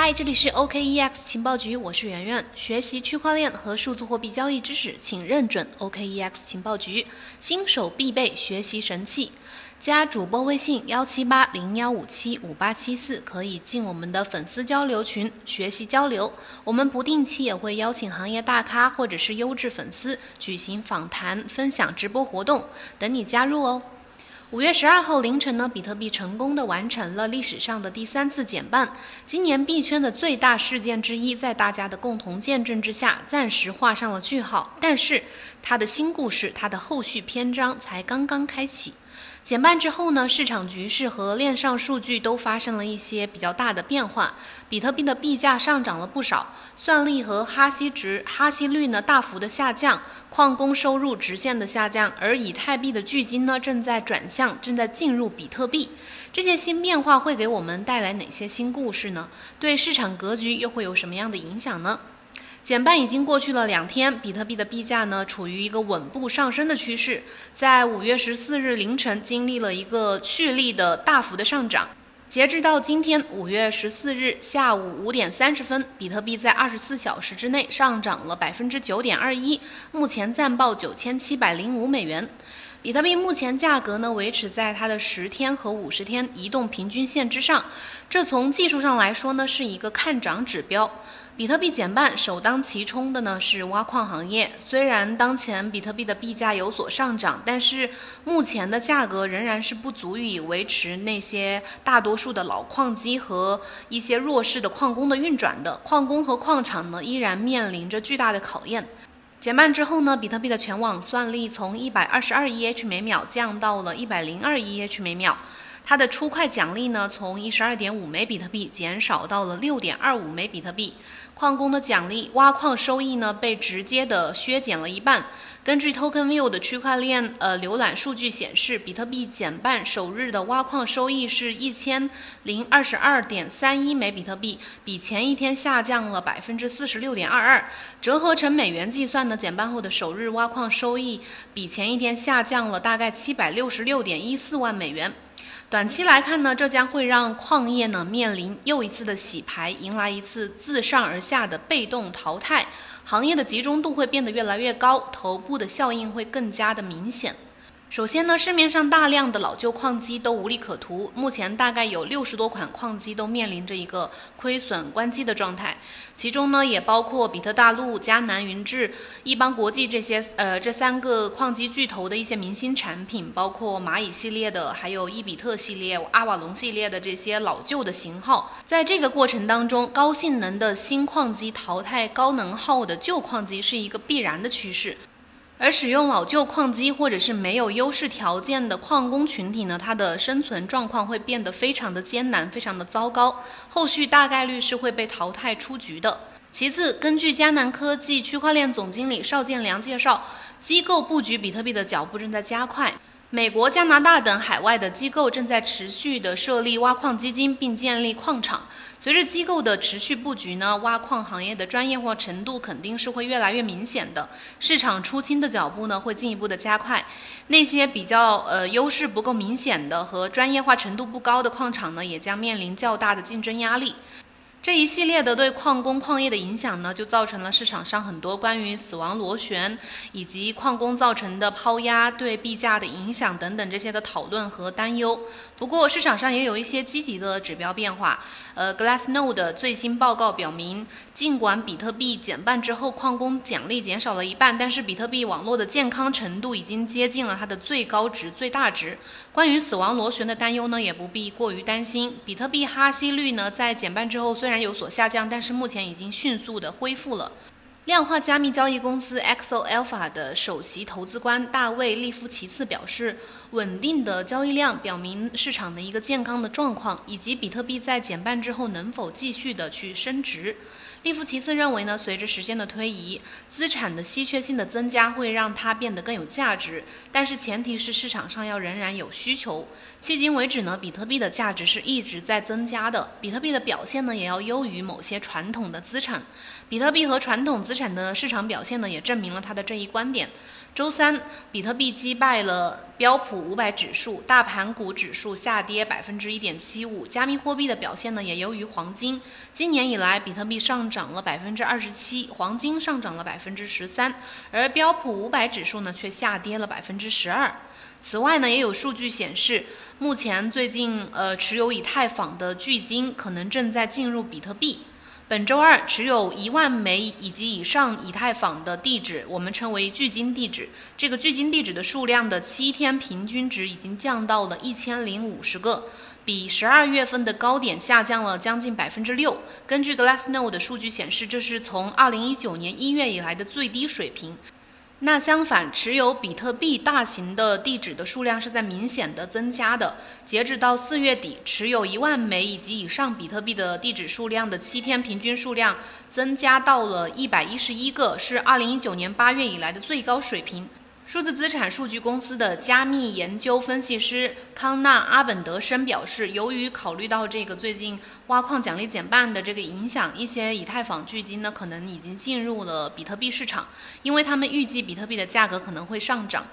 嗨，这里是 OKEX 情报局，我是圆圆。学习区块链和数字货币交易知识，请认准 OKEX 情报局，新手必备学习神器。加主播微信幺七八零幺五七五八七四，可以进我们的粉丝交流群学习交流。我们不定期也会邀请行业大咖或者是优质粉丝举行访谈、分享直播活动，等你加入哦。五月十二号凌晨呢，比特币成功的完成了历史上的第三次减半，今年币圈的最大事件之一，在大家的共同见证之下，暂时画上了句号。但是，它的新故事，它的后续篇章才刚刚开启。减半之后呢，市场局势和链上数据都发生了一些比较大的变化。比特币的币价上涨了不少，算力和哈希值、哈希率呢大幅的下降，矿工收入直线的下降，而以太币的巨金呢正在转向，正在进入比特币。这些新变化会给我们带来哪些新故事呢？对市场格局又会有什么样的影响呢？减半已经过去了两天，比特币的币价呢处于一个稳步上升的趋势，在五月十四日凌晨经历了一个蓄力的大幅的上涨。截至到今天五月十四日下午五点三十分，比特币在二十四小时之内上涨了百分之九点二一，目前暂报九千七百零五美元。比特币目前价格呢维持在它的十天和五十天移动平均线之上，这从技术上来说呢是一个看涨指标。比特币减半首当其冲的呢是挖矿行业。虽然当前比特币的币价有所上涨，但是目前的价格仍然是不足以维持那些大多数的老矿机和一些弱势的矿工的运转的。矿工和矿场呢依然面临着巨大的考验。减半之后呢，比特币的全网算力从一百二十二 EH 每秒降到了一百零二 EH 每秒。它的出块奖励呢，从一十二点五枚比特币减少到了六点二五枚比特币。矿工的奖励挖矿收益呢，被直接的削减了一半。根据 TokenView 的区块链呃浏览数据显示，比特币减半首日的挖矿收益是一千零二十二点三一枚比特币，比前一天下降了百分之四十六点二二。折合成美元计算呢，减半后的首日挖矿收益比前一天下降了大概七百六十六点一四万美元。短期来看呢，这将会让矿业呢面临又一次的洗牌，迎来一次自上而下的被动淘汰，行业的集中度会变得越来越高，头部的效应会更加的明显。首先呢，市面上大量的老旧矿机都无利可图，目前大概有六十多款矿机都面临着一个亏损关机的状态，其中呢也包括比特大陆、迦南云智、易邦国际这些呃这三个矿机巨头的一些明星产品，包括蚂蚁系列的，还有伊比特系列、阿瓦隆系列的这些老旧的型号，在这个过程当中，高性能的新矿机淘汰高能耗的旧矿机是一个必然的趋势。而使用老旧矿机或者是没有优势条件的矿工群体呢，它的生存状况会变得非常的艰难，非常的糟糕，后续大概率是会被淘汰出局的。其次，根据迦南科技区块链总经理邵建良介绍，机构布局比特币的脚步正在加快。美国、加拿大等海外的机构正在持续的设立挖矿基金，并建立矿场。随着机构的持续布局呢，挖矿行业的专业化程度肯定是会越来越明显的，市场出清的脚步呢会进一步的加快。那些比较呃优势不够明显的和专业化程度不高的矿场呢，也将面临较大的竞争压力。这一系列的对矿工矿业的影响呢，就造成了市场上很多关于死亡螺旋以及矿工造成的抛压对币价的影响等等这些的讨论和担忧。不过市场上也有一些积极的指标变化。呃，Glassnode 最新报告表明，尽管比特币减半之后矿工奖励减少了一半，但是比特币网络的健康程度已经接近了它的最高值、最大值。关于死亡螺旋的担忧呢，也不必过于担心。比特币哈希率呢，在减半之后虽然有所下降，但是目前已经迅速的恢复了。量化加密交易公司 Exo Alpha 的首席投资官大卫利夫奇次表示，稳定的交易量表明市场的一个健康的状况，以及比特币在减半之后能否继续的去升值。利夫奇次认为呢，随着时间的推移，资产的稀缺性的增加会让它变得更有价值，但是前提是市场上要仍然有需求。迄今为止呢，比特币的价值是一直在增加的，比特币的表现呢也要优于某些传统的资产。比特币和传统资产的市场表现呢，也证明了他的这一观点。周三，比特币击败了标普五百指数，大盘股指数下跌百分之一点七五。加密货币的表现呢，也优于黄金。今年以来，比特币上涨了百分之二十七，黄金上涨了百分之十三，而标普五百指数呢，却下跌了百分之十二。此外呢，也有数据显示，目前最近呃持有以太坊的巨鲸可能正在进入比特币。本周二，持有一万枚以及以上以太坊的地址，我们称为巨鲸地址。这个巨鲸地址的数量的七天平均值已经降到了一千零五十个，比十二月份的高点下降了将近百分之六。根据 Glassnode 的数据显示，这是从二零一九年一月以来的最低水平。那相反，持有比特币大型的地址的数量是在明显的增加的。截止到四月底，持有一万枚以及以上比特币的地址数量的七天平均数量增加到了一百一十一个，是二零一九年八月以来的最高水平。数字资产数据公司的加密研究分析师康纳阿本德森表示，由于考虑到这个最近挖矿奖励减半的这个影响，一些以太坊巨鲸呢可能已经进入了比特币市场，因为他们预计比特币的价格可能会上涨。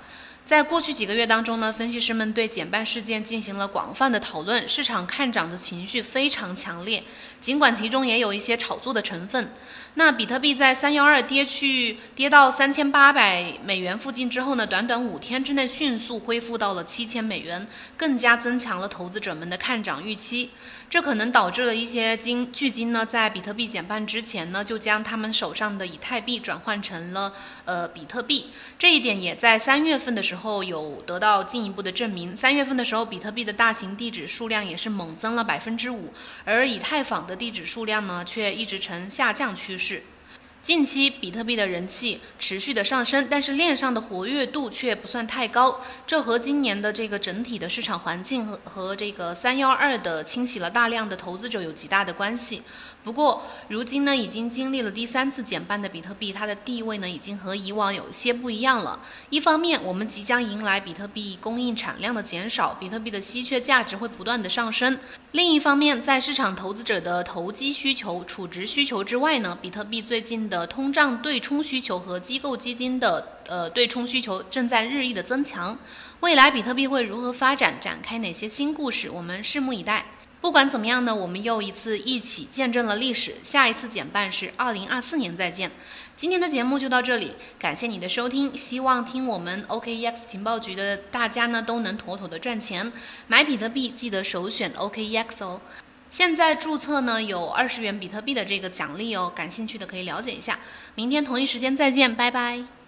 在过去几个月当中呢，分析师们对减半事件进行了广泛的讨论，市场看涨的情绪非常强烈，尽管其中也有一些炒作的成分。那比特币在三幺二跌去跌到三千八百美元附近之后呢，短短五天之内迅速恢复到了七千美元，更加增强了投资者们的看涨预期。这可能导致了一些金巨金呢，在比特币减半之前呢，就将他们手上的以太币转换成了呃比特币。这一点也在三月份的时候有得到进一步的证明。三月份的时候，比特币的大型地址数量也是猛增了百分之五，而以太坊的地址数量呢，却一直呈下降趋势。近期比特币的人气持续的上升，但是链上的活跃度却不算太高，这和今年的这个整体的市场环境和和这个三幺二的清洗了大量的投资者有极大的关系。不过，如今呢，已经经历了第三次减半的比特币，它的地位呢，已经和以往有些不一样了。一方面，我们即将迎来比特币供应产量的减少，比特币的稀缺价值会不断的上升；另一方面，在市场投资者的投机需求、储值需求之外呢，比特币最近的通胀对冲需求和机构基金的呃对冲需求正在日益的增强。未来比特币会如何发展，展开哪些新故事，我们拭目以待。不管怎么样呢，我们又一次一起见证了历史。下一次减半是二零二四年再见。今天的节目就到这里，感谢你的收听。希望听我们 OKEX 情报局的大家呢都能妥妥的赚钱。买比特币记得首选 OKEX 哦。现在注册呢有二十元比特币的这个奖励哦，感兴趣的可以了解一下。明天同一时间再见，拜拜。